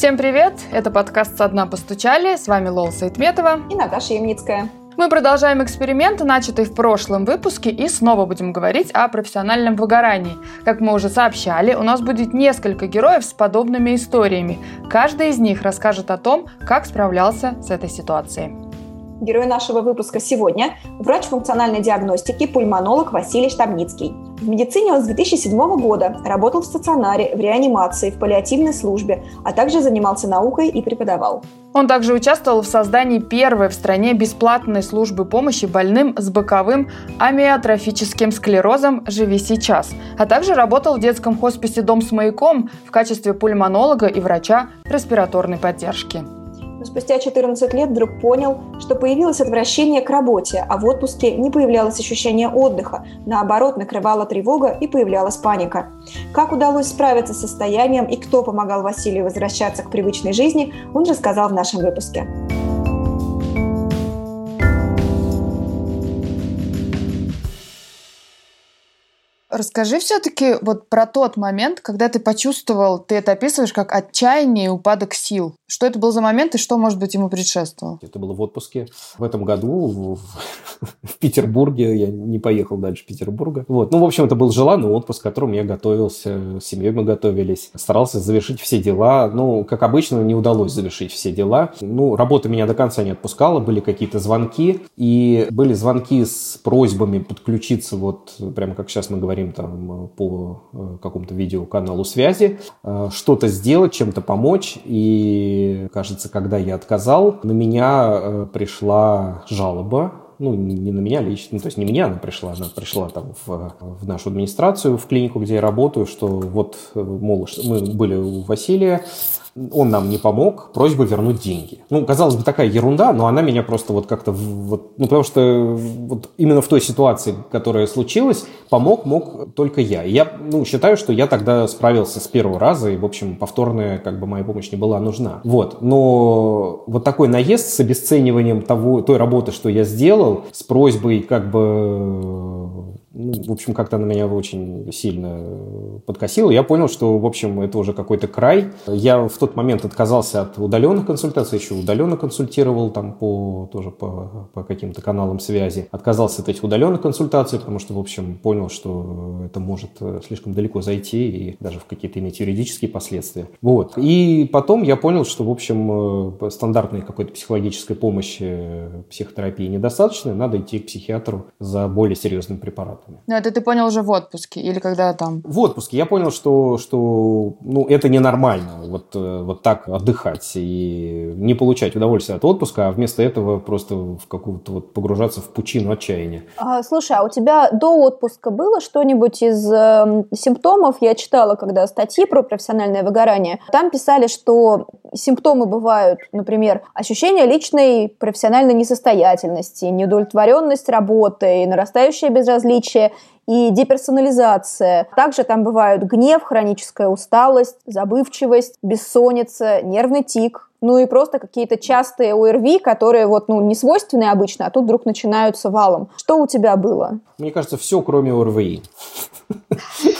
Всем привет! Это подкаст «Со дна постучали». С вами Лола Сайтметова и Наташа Ямницкая. Мы продолжаем эксперимент, начатый в прошлом выпуске, и снова будем говорить о профессиональном выгорании. Как мы уже сообщали, у нас будет несколько героев с подобными историями. Каждый из них расскажет о том, как справлялся с этой ситуацией. Герой нашего выпуска сегодня – врач функциональной диагностики, пульмонолог Василий Штабницкий. В медицине он с 2007 года работал в стационаре, в реанимации, в паллиативной службе, а также занимался наукой и преподавал. Он также участвовал в создании первой в стране бесплатной службы помощи больным с боковым амиотрофическим склерозом «Живи сейчас», а также работал в детском хосписе «Дом с маяком» в качестве пульмонолога и врача респираторной поддержки но спустя 14 лет вдруг понял, что появилось отвращение к работе, а в отпуске не появлялось ощущение отдыха, наоборот, накрывала тревога и появлялась паника. Как удалось справиться с состоянием и кто помогал Василию возвращаться к привычной жизни, он рассказал в нашем выпуске. Расскажи все-таки вот про тот момент, когда ты почувствовал, ты это описываешь как отчаяние и упадок сил. Что это был за момент и что, может быть, ему предшествовало? Это было в отпуске. В этом году в, в Петербурге, я не поехал дальше Петербурга. Вот. Ну, в общем, это был желанный отпуск, к которому я готовился, с семьей мы готовились. Старался завершить все дела. Ну, как обычно, не удалось завершить все дела. Ну, работа меня до конца не отпускала, были какие-то звонки. И были звонки с просьбами подключиться, вот прямо как сейчас мы говорим, там по э, какому-то видеоканалу связи, э, что-то сделать, чем-то помочь. И, кажется, когда я отказал, на меня э, пришла жалоба. Ну, не на меня лично, ну, то есть не меня она пришла, она пришла там в, в нашу администрацию, в клинику, где я работаю, что вот, мол, мы были у Василия, он нам не помог, просьба вернуть деньги. Ну, казалось бы, такая ерунда, но она меня просто вот как-то, вот, ну, потому что вот именно в той ситуации, которая случилась, помог мог только я. И я, ну, считаю, что я тогда справился с первого раза, и, в общем, повторная, как бы, моя помощь не была нужна. Вот, но вот такой наезд с обесцениванием того, той работы, что я сделал, с просьбой, как бы, ну, в общем, как-то она меня очень сильно подкосила. Я понял, что, в общем, это уже какой-то край. Я в тот момент отказался от удаленных консультаций, еще удаленно консультировал там по, тоже по, по каким-то каналам связи. Отказался от этих удаленных консультаций, потому что, в общем, понял, что это может слишком далеко зайти и даже в какие-то иметь юридические последствия. Вот. И потом я понял, что, в общем, стандартной какой-то психологической помощи, психотерапии недостаточно, надо идти к психиатру за более серьезным препаратом ребятами. Но это ты понял уже в отпуске или когда там? В отпуске. Я понял, что, что ну, это ненормально, вот, э, вот так отдыхать и не получать удовольствие от отпуска, а вместо этого просто в какую-то вот погружаться в пучину отчаяния. А, слушай, а у тебя до отпуска было что-нибудь из э, симптомов? Я читала, когда статьи про профессиональное выгорание. Там писали, что симптомы бывают, например, ощущение личной профессиональной несостоятельности, неудовлетворенность работой, нарастающее безразличие и деперсонализация. Также там бывают гнев, хроническая усталость, забывчивость, бессонница, нервный тик, ну и просто какие-то частые ОРВИ, которые вот, ну, не свойственны обычно, а тут вдруг начинаются валом. Что у тебя было? Мне кажется, все, кроме ОРВИ.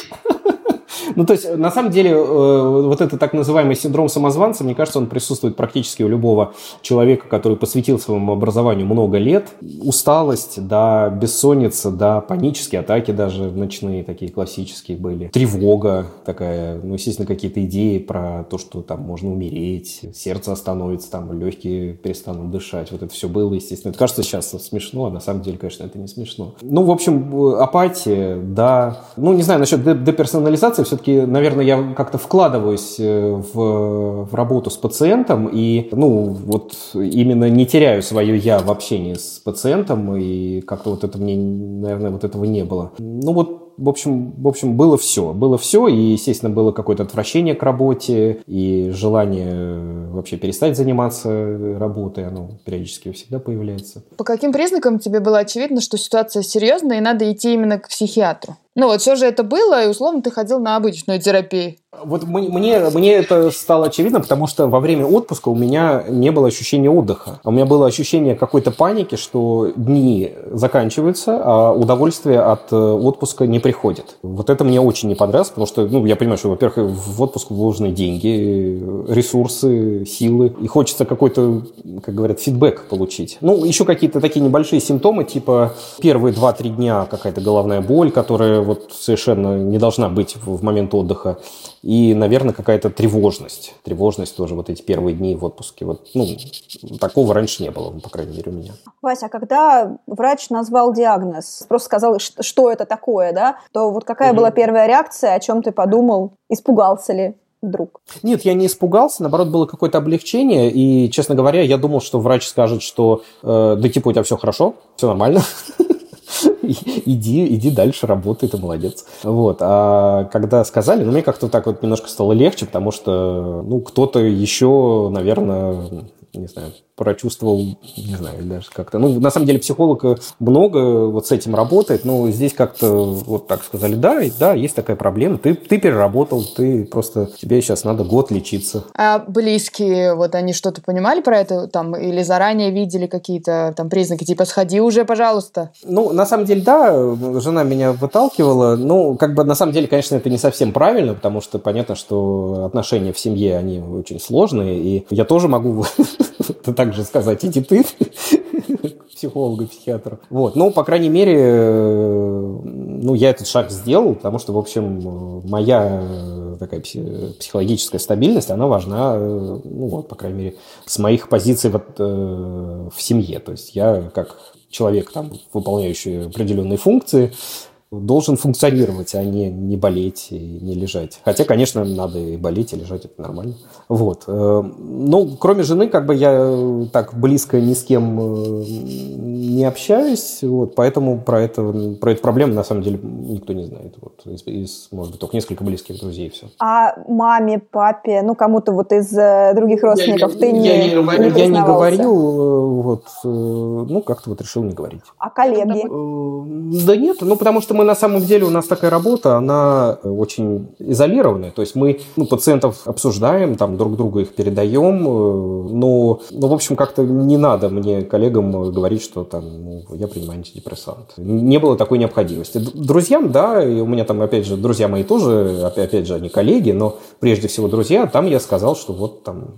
Ну, то есть, на самом деле, э, вот этот так называемый синдром самозванца, мне кажется, он присутствует практически у любого человека, который посвятил своему образованию много лет. Усталость, да, бессонница, да, панические атаки даже ночные такие классические были. Тревога такая, ну, естественно, какие-то идеи про то, что там можно умереть, сердце остановится, там легкие перестанут дышать. Вот это все было, естественно. Это кажется сейчас смешно, а на самом деле, конечно, это не смешно. Ну, в общем, апатия, да. Ну, не знаю, насчет деперсонализации все все-таки, наверное, я как-то вкладываюсь э, в, в работу с пациентом и, ну, вот именно не теряю свое «я» в общении с пациентом, и как-то вот это мне, наверное, вот этого не было. Ну, вот в общем, в общем, было все. Было все, и, естественно, было какое-то отвращение к работе, и желание вообще перестать заниматься работой, оно периодически всегда появляется. По каким признакам тебе было очевидно, что ситуация серьезная, и надо идти именно к психиатру? Ну вот все же это было, и условно ты ходил на обычную терапию. Вот мне, мне это стало очевидно, потому что во время отпуска у меня не было ощущения отдыха. У меня было ощущение какой-то паники, что дни заканчиваются, а удовольствие от э, отпуска не приходит. Вот это мне очень не понравилось, потому что, ну, я понимаю, что, во-первых, в отпуск вложены деньги, ресурсы, силы, и хочется какой-то, как говорят, фидбэк получить. Ну, еще какие-то такие небольшие симптомы, типа первые 2-3 дня какая-то головная боль, которая вот совершенно не должна быть в момент отдыха и, наверное, какая-то тревожность. Тревожность тоже вот эти первые дни в отпуске. Вот, ну, такого раньше не было, по крайней мере, у меня. Вася, а когда врач назвал диагноз, просто сказал, что это такое, да, то вот какая угу. была первая реакция, о чем ты подумал, испугался ли? вдруг? Нет, я не испугался, наоборот, было какое-то облегчение, и, честно говоря, я думал, что врач скажет, что э, да типа у тебя все хорошо, все нормально, иди, иди дальше, работай, ты молодец. Вот. А когда сказали, ну, мне как-то так вот немножко стало легче, потому что, ну, кто-то еще, наверное, не знаю, прочувствовал, не знаю, даже как-то. Ну, на самом деле, психолог э, много вот с этим работает, но здесь как-то вот так сказали, да, да, есть такая проблема, ты, ты переработал, ты просто, тебе сейчас надо год лечиться. А близкие, вот они что-то понимали про это там или заранее видели какие-то там признаки, типа сходи уже, пожалуйста? Ну, на самом деле, да, жена меня выталкивала, ну, как бы на самом деле, конечно, это не совсем правильно, потому что понятно, что отношения в семье, они очень сложные, и я тоже могу так также сказать, иди ты, психолога, психиатра. Вот. Ну, по крайней мере, э, ну, я этот шаг сделал, потому что, в общем, моя э, такая психологическая стабильность, она важна, э, ну, вот, по крайней мере, с моих позиций вот, в семье. То есть я как человек, там, выполняющий определенные функции, должен функционировать, а не, не болеть и не лежать. Хотя, конечно, надо и болеть, и лежать, это нормально. Вот. Э, ну, кроме жены, как бы я так близко ни с кем э, не общаюсь, вот, поэтому про, это, про эту проблему, на самом деле, никто не знает. Вот, из, из, может быть, только несколько близких друзей и все. А маме, папе, ну, кому-то вот из э, других родственников я, ты я, не, я, не, не Я не говорил, вот, ну, как-то вот решил не говорить. А коллеги? Да нет, ну, потому что мы на самом деле, у нас такая работа, она очень изолированная. То есть мы ну, пациентов обсуждаем, там друг друга их передаем, э, но, ну, в общем, как-то не надо мне коллегам говорить, что там ну, я принимаю антидепрессант. Не было такой необходимости. Друзьям, да, и у меня там, опять же, друзья мои тоже, опять же, они коллеги, но прежде всего друзья, там я сказал, что вот там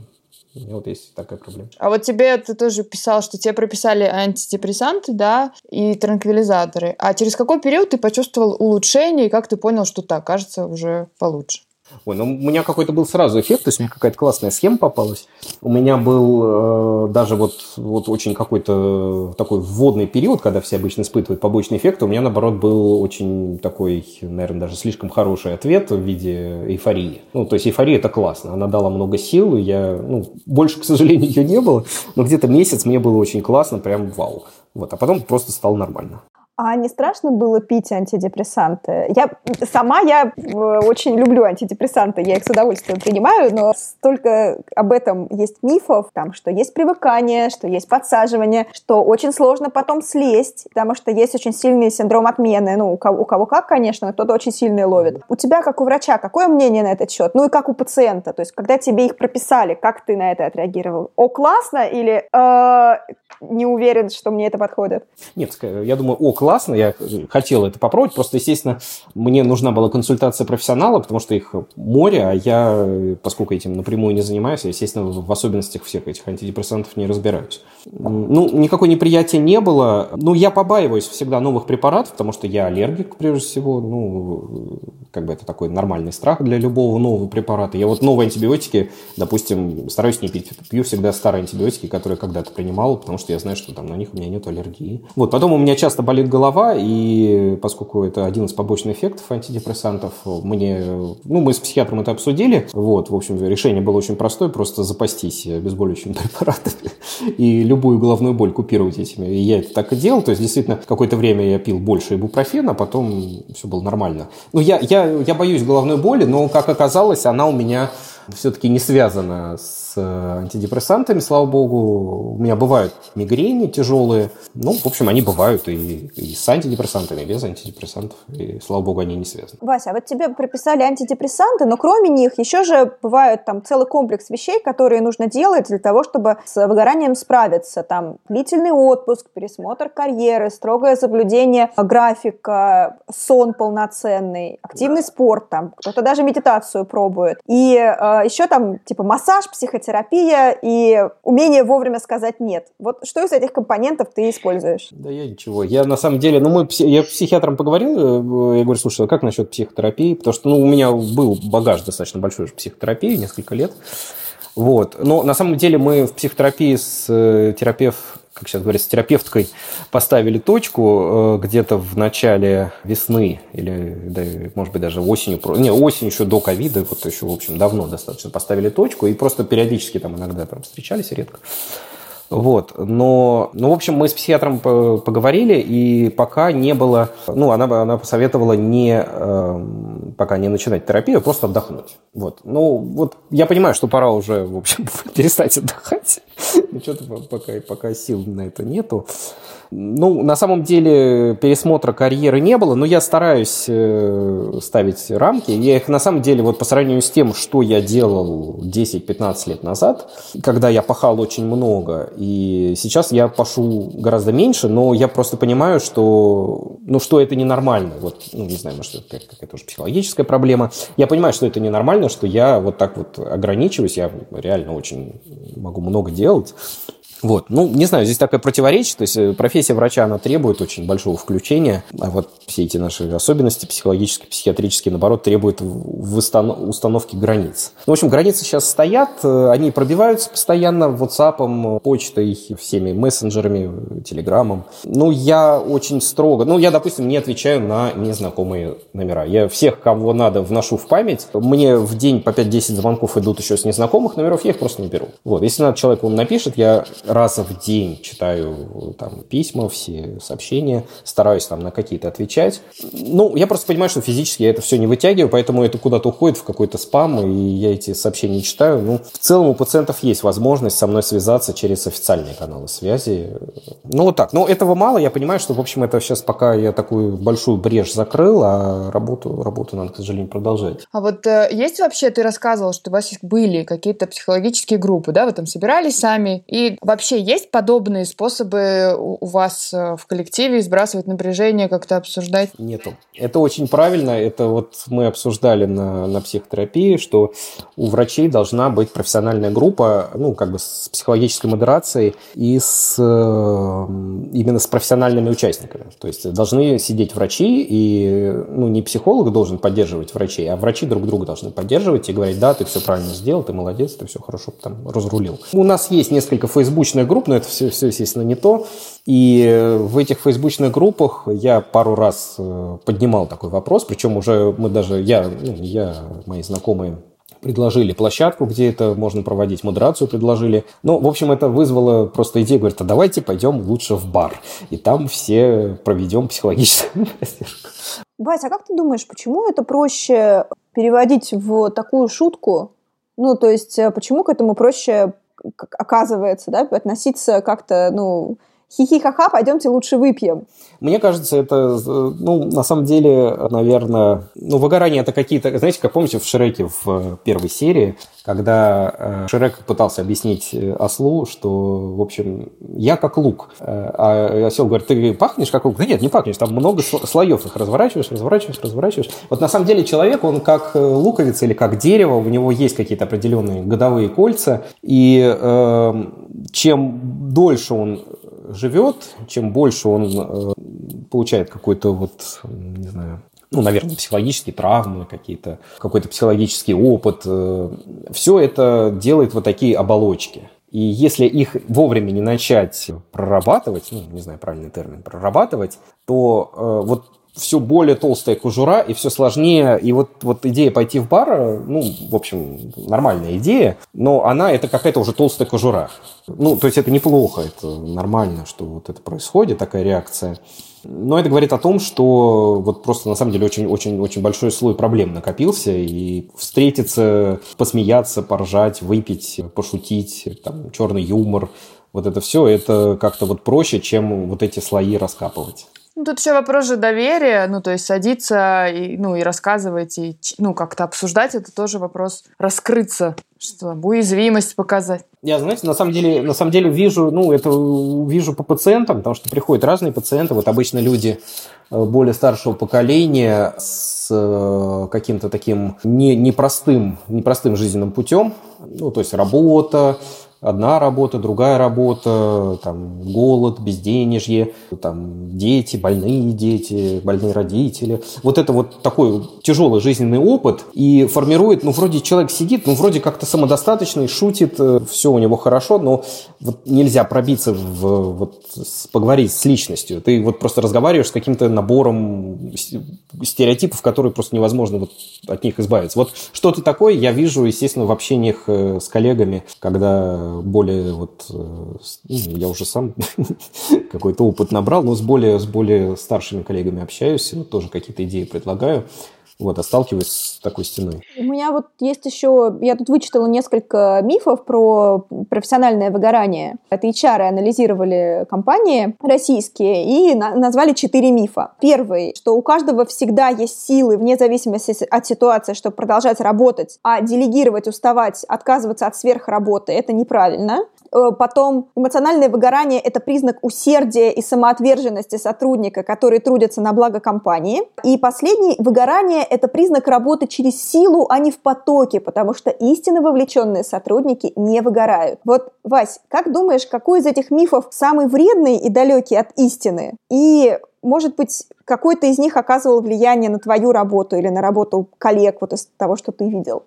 у меня вот есть такая проблема. А вот тебе ты тоже писал, что тебе прописали антидепрессанты, да, и транквилизаторы. А через какой период ты почувствовал улучшение и как ты понял, что так, кажется, уже получше? Ой, ну у меня какой-то был сразу эффект, то есть мне какая-то классная схема попалась. У меня был э, даже вот, вот очень какой-то такой вводный период, когда все обычно испытывают побочный эффект. У меня, наоборот, был очень такой, наверное, даже слишком хороший ответ в виде эйфории. Ну, то есть эйфория – это классно. Она дала много сил, я, ну, больше, к сожалению, ее не было, но где-то месяц мне было очень классно, прям вау. Вот, а потом просто стало нормально. А не страшно было пить антидепрессанты? Я сама я э, очень люблю антидепрессанты, я их с удовольствием принимаю, но столько об этом есть мифов, там, что есть привыкание, что есть подсаживание, что очень сложно потом слезть, потому что есть очень сильный синдром отмены. Ну, у кого, у кого как, конечно, но кто-то очень сильный ловит. У тебя, как у врача, какое мнение на этот счет? Ну и как у пациента? То есть, когда тебе их прописали, как ты на это отреагировал? О, классно или э, не уверен, что мне это подходит? Нет, я думаю, о, классно, я хотел это попробовать, просто, естественно, мне нужна была консультация профессионала, потому что их море, а я, поскольку этим напрямую не занимаюсь, я, естественно, в особенностях всех этих антидепрессантов не разбираюсь. Ну, никакой неприятия не было. Ну, я побаиваюсь всегда новых препаратов, потому что я аллергик, прежде всего. Ну, как бы это такой нормальный страх для любого нового препарата. Я вот новые антибиотики, допустим, стараюсь не пить. Пью всегда старые антибиотики, которые когда-то принимал, потому что я знаю, что там на них у меня нет аллергии. Вот, потом у меня часто болит голова, и поскольку это один из побочных эффектов антидепрессантов, мне, ну, мы с психиатром это обсудили, вот, в общем, решение было очень простое, просто запастись обезболивающими препаратами и любую головную боль купировать этими. И я это так и делал, то есть, действительно, какое-то время я пил больше ибупрофена, а потом все было нормально. Ну, я, я, я боюсь головной боли, но, как оказалось, она у меня все-таки не связано с э, антидепрессантами, слава богу. У меня бывают мигрени тяжелые. Ну, в общем, они бывают и, и с антидепрессантами, и без антидепрессантов. И, слава богу, они не связаны. Вася, а вот тебе прописали антидепрессанты, но кроме них еще же бывают там целый комплекс вещей, которые нужно делать для того, чтобы с выгоранием справиться. Там длительный отпуск, пересмотр карьеры, строгое соблюдение графика, сон полноценный, активный спорт там, кто-то даже медитацию пробует. И э, еще там типа массаж, психотерапия и умение вовремя сказать нет. Вот что из этих компонентов ты используешь? Да я ничего. Я на самом деле, ну мы, я с психиатром поговорил, э, я говорю, слушай, а как насчет психотерапии? Потому что, ну, у меня был багаж достаточно большой в психотерапии, несколько лет. Вот. Но на самом деле мы в психотерапии с э, терапевт, как сейчас говорят, с терапевткой поставили точку э, где-то в начале весны или, да, может быть, даже осенью. Не, осень еще до ковида, вот еще, в общем, давно достаточно поставили точку и просто периодически там иногда там встречались редко. Вот. Но, ну, в общем, мы с психиатром поговорили, и пока не было... Ну, она, она посоветовала не, э, пока не начинать терапию, а просто отдохнуть. Вот. Ну, вот я понимаю, что пора уже, в общем, перестать отдыхать. Но что-то пока, пока сил на это нету. Ну, на самом деле пересмотра карьеры не было, но я стараюсь э, ставить рамки. Я их на самом деле, вот по сравнению с тем, что я делал 10-15 лет назад, когда я пахал очень много, и сейчас я пашу гораздо меньше, но я просто понимаю, что, ну, что это ненормально. Вот, ну, не знаю, может, это какая-то уже психологическая проблема. Я понимаю, что это ненормально, что я вот так вот ограничиваюсь, я реально очень могу много делать. Вот, ну, не знаю, здесь такое противоречие, то есть э, профессия врача, она требует очень большого включения, а вот все эти наши особенности психологические, психиатрические, наоборот, требуют установки границ. Ну, в общем, границы сейчас стоят, э, они пробиваются постоянно WhatsApp, почтой, всеми мессенджерами, телеграммом. Ну, я очень строго, ну, я, допустим, не отвечаю на незнакомые номера. Я всех, кого надо, вношу в память. Мне в день по 5-10 звонков идут еще с незнакомых номеров, я их просто не беру. Вот, если надо человек вам напишет, я раз в день читаю там письма, все сообщения, стараюсь там на какие-то отвечать. Ну, я просто понимаю, что физически я это все не вытягиваю, поэтому это куда-то уходит в какой-то спам, и я эти сообщения читаю. Ну, в целом у пациентов есть возможность со мной связаться через официальные каналы связи. Ну, вот так. Но этого мало, я понимаю, что, в общем, это сейчас пока я такую большую брешь закрыл, а работу, работу надо, к сожалению, продолжать. А вот э, есть вообще, ты рассказывал, что у вас были какие-то психологические группы, да, вы там собирались сами, и вообще вообще есть подобные способы у вас э, в коллективе сбрасывать напряжение, как-то обсуждать? Нету. Это очень правильно. Это вот мы обсуждали на, на психотерапии, что у врачей должна быть профессиональная группа, ну, как бы с психологической модерацией и с, э, именно с профессиональными участниками. То есть должны сидеть врачи, и ну, не психолог должен поддерживать врачей, а врачи друг друга должны поддерживать и говорить, да, ты все правильно сделал, ты молодец, ты все хорошо там разрулил. У нас есть несколько фейсбуч фейсбучных групп, но это все, все, естественно, не то. И в этих фейсбучных группах я пару раз э, поднимал такой вопрос, причем уже мы даже, я, ну, я мои знакомые предложили площадку, где это можно проводить, модерацию предложили. Ну, в общем, это вызвало просто идею, говорит, а давайте пойдем лучше в бар, и там все проведем психологическую поддержку. Вася, а как ты думаешь, почему это проще переводить в такую шутку? Ну, то есть, э, почему к этому проще оказывается, да, относиться как-то, ну, хихи-ха-ха, пойдемте лучше выпьем. Мне кажется, это, ну, на самом деле, наверное, ну, выгорание это какие-то, знаете, как помните в Шреке в э, первой серии, когда э, Шрек пытался объяснить э, ослу, что, в общем, я как лук, а осел говорит, ты пахнешь как лук? Да нет, не пахнешь, там много слоев, их разворачиваешь, разворачиваешь, разворачиваешь. Вот на самом деле человек, он как луковица или как дерево, у него есть какие-то определенные годовые кольца, и э, чем дольше он живет, чем больше он э, получает какой-то вот, не знаю, ну, наверное, психологические травмы какие-то, какой-то психологический опыт. Э, Все это делает вот такие оболочки. И если их вовремя не начать прорабатывать, ну, не знаю правильный термин, прорабатывать, то э, вот все более толстая кожура и все сложнее. И вот, вот идея пойти в бар, ну, в общем, нормальная идея, но она это какая-то уже толстая кожура. Ну, то есть это неплохо, это нормально, что вот это происходит, такая реакция. Но это говорит о том, что вот просто на самом деле очень-очень-очень большой слой проблем накопился, и встретиться, посмеяться, поржать, выпить, пошутить, там, черный юмор, вот это все, это как-то вот проще, чем вот эти слои раскапывать. Ну, тут еще вопрос же доверия, ну, то есть садиться и, ну, и рассказывать, и, ну, как-то обсуждать, это тоже вопрос раскрыться, что уязвимость показать. Я, знаете, на самом деле, на самом деле вижу, ну, это вижу по пациентам, потому что приходят разные пациенты, вот обычно люди э, более старшего поколения с э, каким-то таким не, непростым, непростым жизненным путем, ну, то есть работа, одна работа, другая работа, там, голод, безденежье, там, дети, больные дети, больные родители. Вот это вот такой тяжелый жизненный опыт и формирует, ну, вроде человек сидит, ну, вроде как-то самодостаточный, шутит, э, все у него хорошо, но вот нельзя пробиться в, вот, поговорить с личностью. Ты вот просто разговариваешь с каким-то набором стереотипов, которые просто невозможно вот от них избавиться. Вот что-то такое я вижу, естественно, в общениях э, с коллегами, когда более вот, э, ну, я уже сам какой-то опыт набрал, но с более, с более старшими коллегами общаюсь, тоже какие-то идеи предлагаю. Вот, а сталкиваюсь с такой стеной. У меня вот есть еще, я тут вычитала несколько мифов про профессиональное выгорание. Это HR анализировали компании российские и на- назвали четыре мифа. Первый, что у каждого всегда есть силы, вне зависимости от ситуации, чтобы продолжать работать, а делегировать, уставать, отказываться от сверхработы – это неправильно. Э, потом эмоциональное выгорание – это признак усердия и самоотверженности сотрудника, который трудится на благо компании. И последний – выгорание – это признак работы через силу, а не в потоке, потому что истинно вовлеченные сотрудники не выгорают. Вот, Вась, как думаешь, какой из этих мифов самый вредный и далекий от истины? И может быть, какой-то из них оказывал влияние на твою работу или на работу коллег, вот из того, что ты видел?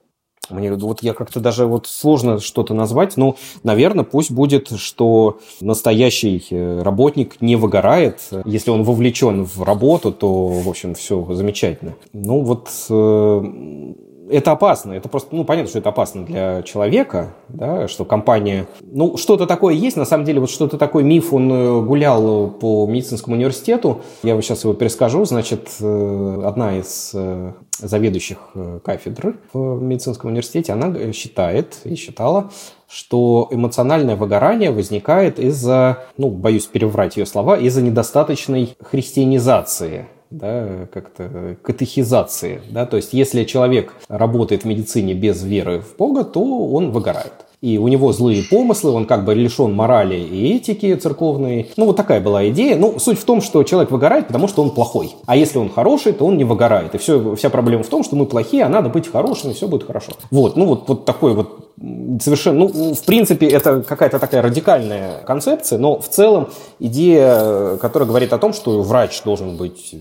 Мне вот я как-то даже вот сложно что-то назвать, но, наверное, пусть будет, что настоящий э, работник не выгорает. Если он вовлечен в работу, то, в общем, все замечательно. Ну вот э, это опасно. Это просто, ну, понятно, что это опасно для человека, да, что компания... Ну, что-то такое есть, на самом деле, вот что-то такое миф, он э, гулял по медицинскому университету. Я вот сейчас его перескажу. Значит, э, одна из э, заведующих кафедр в медицинском университете, она считает и считала, что эмоциональное выгорание возникает из-за, ну, боюсь переврать ее слова, из-за недостаточной христианизации да, как-то катехизации. Да? То есть, если человек работает в медицине без веры в Бога, то он выгорает. И у него злые помыслы, он как бы лишен морали и этики церковной. Ну, вот такая была идея. Ну, суть в том, что человек выгорает, потому что он плохой. А если он хороший, то он не выгорает. И все, вся проблема в том, что мы плохие, а надо быть хорошими, все будет хорошо. Вот, ну вот, вот такой вот совершенно, ну, в принципе, это какая-то такая радикальная концепция, но в целом идея, которая говорит о том, что врач должен быть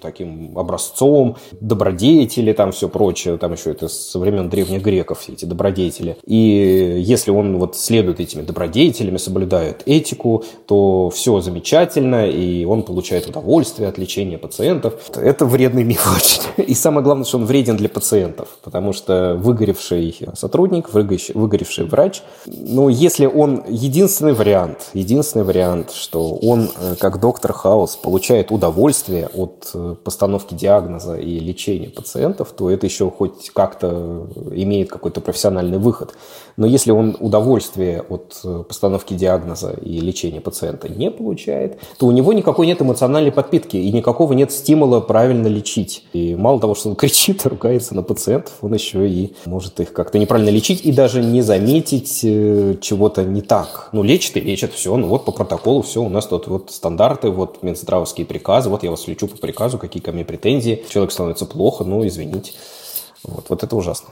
таким образцом, добродетели, там все прочее, там еще это со времен древних греков все эти добродетели. И если он вот следует этими добродетелями, соблюдает этику, то все замечательно, и он получает удовольствие от лечения пациентов. Это вредный миф очень. И самое главное, что он вреден для пациентов, потому что выгоревший сотрудник, выгоревший выгоревший врач. Но если он единственный вариант, единственный вариант, что он, э, как доктор Хаус, получает удовольствие от э, постановки диагноза и лечения пациентов, то это еще хоть как-то имеет какой-то профессиональный выход. Но если он удовольствие от э, постановки диагноза и лечения пациента не получает, то у него никакой нет эмоциональной подпитки и никакого нет стимула правильно лечить. И мало того, что он кричит, ругается на пациентов, он еще и может их как-то неправильно лечить и даже не заметить э, чего-то не так. Ну, лечит и лечит, все, ну вот по протоколу все, у нас тут вот стандарты, вот Минздравовские приказы, вот я вас лечу по приказу, какие ко мне претензии, человек становится плохо, ну, извините. Вот, вот это ужасно.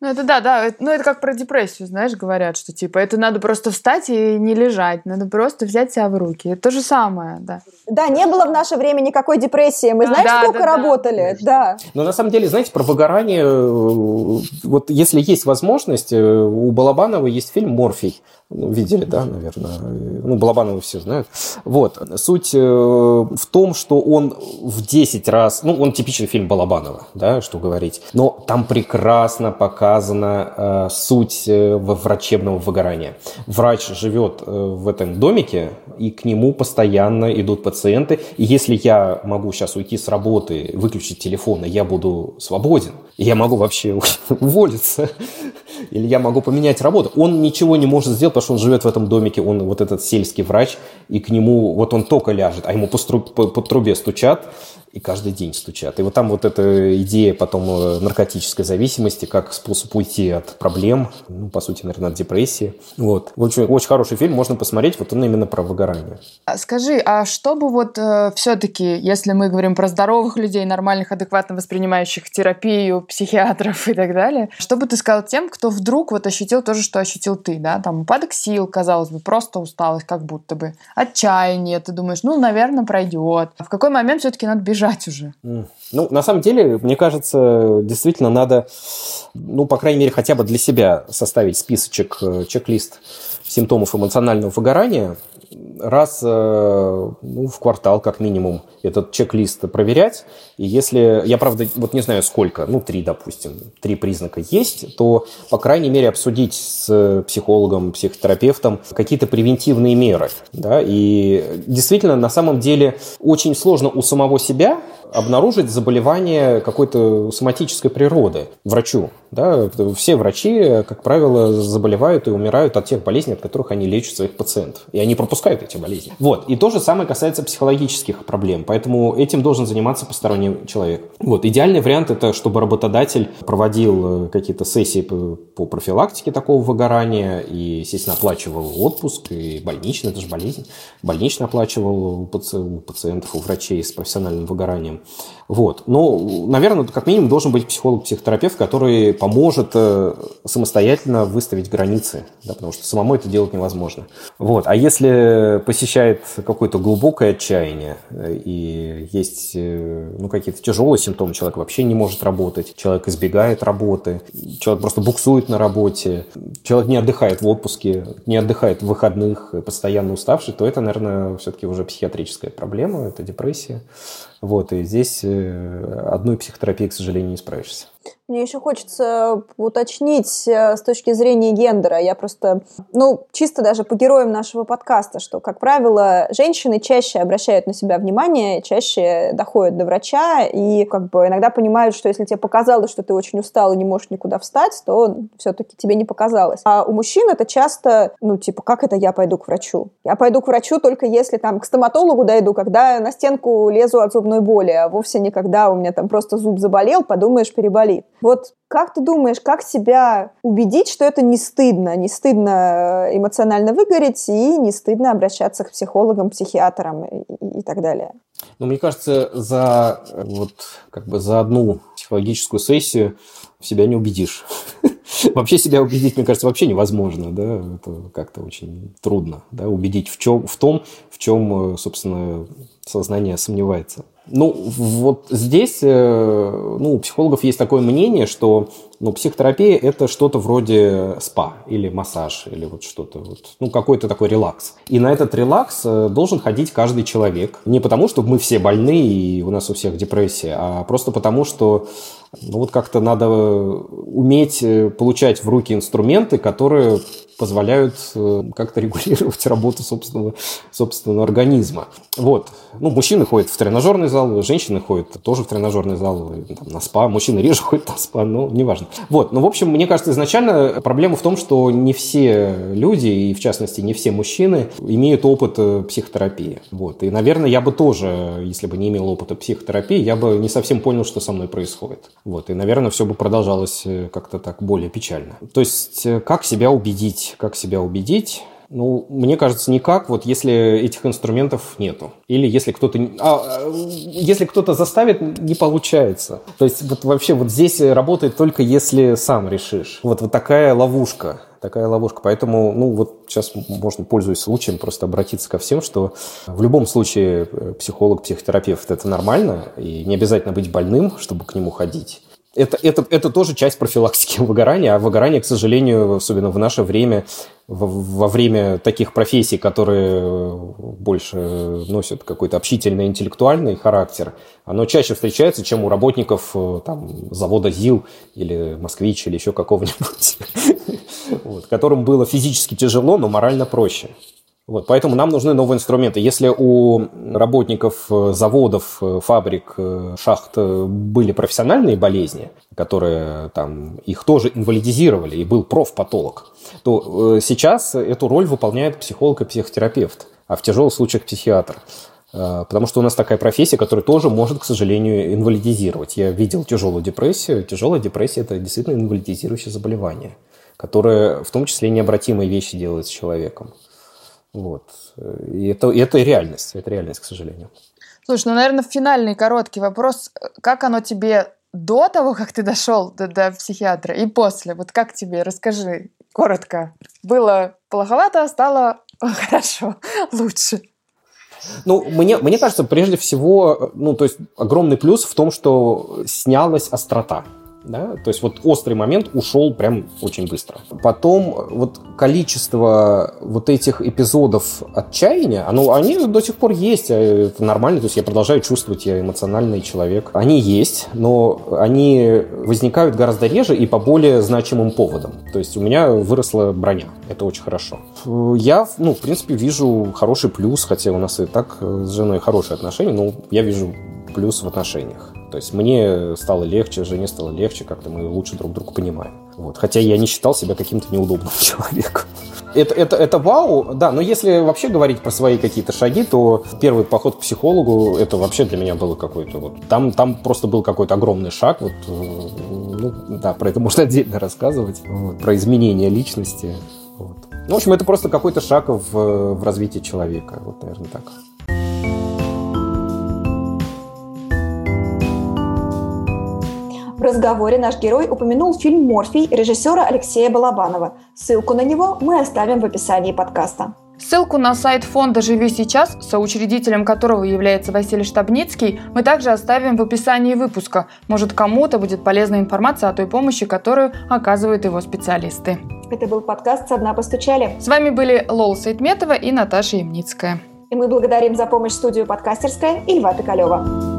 Ну, это да, да. Ну, это как про депрессию, знаешь, говорят, что типа это надо просто встать и не лежать. Надо просто взять себя в руки. Это то же самое, да. Да, не было в наше время никакой депрессии. Мы знаешь, да, сколько да, работали? Да. да. Но на самом деле, знаете, про выгорание, э, вот если есть возможность, э, у Балабанова есть фильм «Морфий», видели, да, наверное. Ну, Балабанова все знают. Вот. Суть э, в том, что он в 10 раз... Ну, он типичный фильм Балабанова, да, что говорить. Но там прекрасно показана э, суть э, врачебного выгорания. Врач живет э, в этом домике, и к нему постоянно идут пациенты. И если я могу сейчас уйти с работы, выключить телефон, я буду свободен, я могу вообще уволиться, или я могу поменять работу. Он ничего не может сделать, потому что он живет в этом домике, он вот этот сельский врач, и к нему, вот он только ляжет, а ему по, стру, по, по трубе стучат, и каждый день стучат. И вот там вот эта идея потом э, наркотической зависимости, как способ уйти от проблем, ну, по сути, наверное, от депрессии. Вот. Очень, очень хороший фильм, можно посмотреть, вот он именно про выгорание. А скажи, а что бы вот э, все-таки, если мы говорим про здоровых людей, нормальных, адекватно воспринимающих терапию, психиатров и так далее, что бы ты сказал тем, кто вдруг вот ощутил то же, что ощутил ты, да, там упадок сил, казалось бы, просто усталость как будто бы, отчаяние, ты думаешь, ну, наверное, пройдет. В какой момент все-таки надо бежать бежать уже. Ну, на самом деле, мне кажется, действительно надо, ну, по крайней мере, хотя бы для себя составить списочек, э, чек-лист симптомов эмоционального выгорания, раз э, ну, в квартал как минимум этот чек-лист проверять. И если, я правда вот не знаю сколько, ну три, допустим, три признака есть, то, по крайней мере, обсудить с психологом, психотерапевтом какие-то превентивные меры. Да? И действительно, на самом деле, очень сложно у самого себя обнаружить заболевание какой-то соматической природы врачу. Да? Все врачи, как правило, заболевают и умирают от тех болезней, от которых они лечат своих пациентов. И они пропускают эти болезни. Вот. И то же самое касается психологических проблем. Поэтому этим должен заниматься посторонний человек. Вот. Идеальный вариант – это чтобы работодатель проводил э, какие-то сессии по профилактике такого выгорания и, естественно, оплачивал отпуск и больничный, это же болезнь, больничный оплачивал у пациентов, у врачей с профессиональным выгоранием. Вот. Ну, наверное, как минимум должен быть психолог-психотерапевт, который поможет э, самостоятельно выставить границы, да, потому что самому это делать невозможно. Вот. А если посещает какое-то глубокое отчаяние э, и есть э, ну, какие-то тяжелые симптомы, человек вообще не может работать, человек избегает работы, человек просто буксует на работе, человек не отдыхает в отпуске, не отдыхает в выходных, постоянно уставший, то это, наверное, все-таки уже психиатрическая проблема, это депрессия. Вот, и здесь э, одной психотерапией, к сожалению, не справишься. Мне еще хочется уточнить э, с точки зрения гендера. Я просто, ну, чисто даже по героям нашего подкаста, что, как правило, женщины чаще обращают на себя внимание, чаще доходят до врача и как бы иногда понимают, что если тебе показалось, что ты очень устал и не можешь никуда встать, то все-таки тебе не показалось. А у мужчин это часто, ну, типа, как это я пойду к врачу? Я пойду к врачу только если там к стоматологу дойду, когда на стенку лезу от зубной боли, а вовсе не когда у меня там просто зуб заболел, подумаешь, переболит. Вот как ты думаешь, как себя убедить, что это не стыдно? Не стыдно э, эмоционально выгореть и не стыдно обращаться к психологам, психиатрам и, и так далее? Ну, мне кажется, за, вот, как бы за одну психологическую сессию себя не убедишь. Вообще себя убедить, мне кажется, вообще невозможно, да, это как-то очень трудно, да, убедить в, чем, в том, в чем, э, собственно, сознание сомневается. Ну, вот здесь, э, ну, у психологов есть такое мнение, что ну, психотерапия – это что-то вроде спа или массаж, или вот что-то, вот, ну, какой-то такой релакс. И на этот релакс э, должен ходить каждый человек. Не потому, что мы все больны и у нас у всех депрессия, а просто потому, что ну, вот как-то надо уметь э, получать в руки инструменты, которые позволяют э, как-то регулировать работу собственного, собственного организма. Вот. Ну, мужчины ходят в тренажерный зал, женщины ходят тоже в тренажерный зал, там, на спа. Мужчины реже ходят на спа, но неважно. Вот. Ну, в общем, мне кажется, изначально проблема в том, что не все люди, и в частности не все мужчины, имеют опыт э, психотерапии. Вот. И, наверное, я бы тоже, если бы не имел опыта психотерапии, я бы не совсем понял, что со мной происходит. Вот. И, наверное, все бы продолжалось э, как-то так более печально. То есть, как себя убедить как себя убедить? Ну, мне кажется, никак, вот если этих инструментов нету. Или если кто-то... А, если кто-то заставит, не получается. То есть вот вообще вот здесь работает только если сам решишь. Вот, вот такая ловушка такая ловушка. Поэтому, ну, вот сейчас можно, пользуясь случаем, просто обратиться ко всем, что в любом случае э, психолог, психотерапевт – это нормально, и не обязательно быть больным, чтобы к нему ходить. Это, это, это тоже часть профилактики выгорания, а выгорание, к сожалению, особенно в наше время, во, время таких профессий, которые больше носят какой-то общительный, интеллектуальный характер, оно чаще встречается, чем у работников там, завода ЗИЛ или Москвич или еще какого-нибудь, которым было физически тяжело, но морально проще. Вот, поэтому нам нужны новые инструменты. Если у работников э, заводов, э, фабрик, э, шахт были профессиональные болезни, которые там их тоже инвалидизировали, и был профпатолог, то сейчас эту роль выполняет психолог и психотерапевт, а в тяжелых случаях психиатр. Потому что у нас такая профессия, которая тоже может, к сожалению, инвалидизировать. Я видел тяжелую депрессию. Тяжелая депрессия – это действительно инвалидизирующее заболевание, которое в том числе необратимые вещи делает с человеком. Вот. И это, и это реальность, это реальность, к сожалению. Слушай, ну, наверное, финальный короткий вопрос. Как оно тебе до того, как ты дошел до, до психиатра, и после? Вот как тебе? Расскажи коротко. Было плоховато, стало хорошо, лучше. Ну, мне, мне кажется, прежде всего, ну, то есть огромный плюс в том, что снялась острота. Да? То есть вот острый момент ушел прям очень быстро. Потом вот количество вот этих эпизодов отчаяния, оно, они до сих пор есть, а это нормально, то есть я продолжаю чувствовать, я эмоциональный человек. Они есть, но они возникают гораздо реже и по более значимым поводам. То есть у меня выросла броня, это очень хорошо. Я, ну, в принципе, вижу хороший плюс, хотя у нас и так с женой хорошие отношения, но я вижу плюс в отношениях. То есть мне стало легче, жене стало легче, как-то мы лучше друг друга понимаем. Вот. Хотя я не считал себя каким-то неудобным человеком. Это, это, это вау, да, но если вообще говорить про свои какие-то шаги, то первый поход к психологу, это вообще для меня было какой-то вот... Там, там просто был какой-то огромный шаг, вот, э, ну, да, про это можно отдельно рассказывать, вот, про изменение личности. Вот. Ну, в общем, это просто какой-то шаг в, в развитии человека, вот, наверное, так. В разговоре наш герой упомянул фильм «Морфий» режиссера Алексея Балабанова. Ссылку на него мы оставим в описании подкаста. Ссылку на сайт фонда «Живи сейчас», соучредителем которого является Василий Штабницкий, мы также оставим в описании выпуска. Может, кому-то будет полезная информация о той помощи, которую оказывают его специалисты. Это был подкаст «Со дна постучали». С вами были Лола Сайтметова и Наташа Ямницкая. И мы благодарим за помощь студию «Подкастерская» и Льва Пикалева.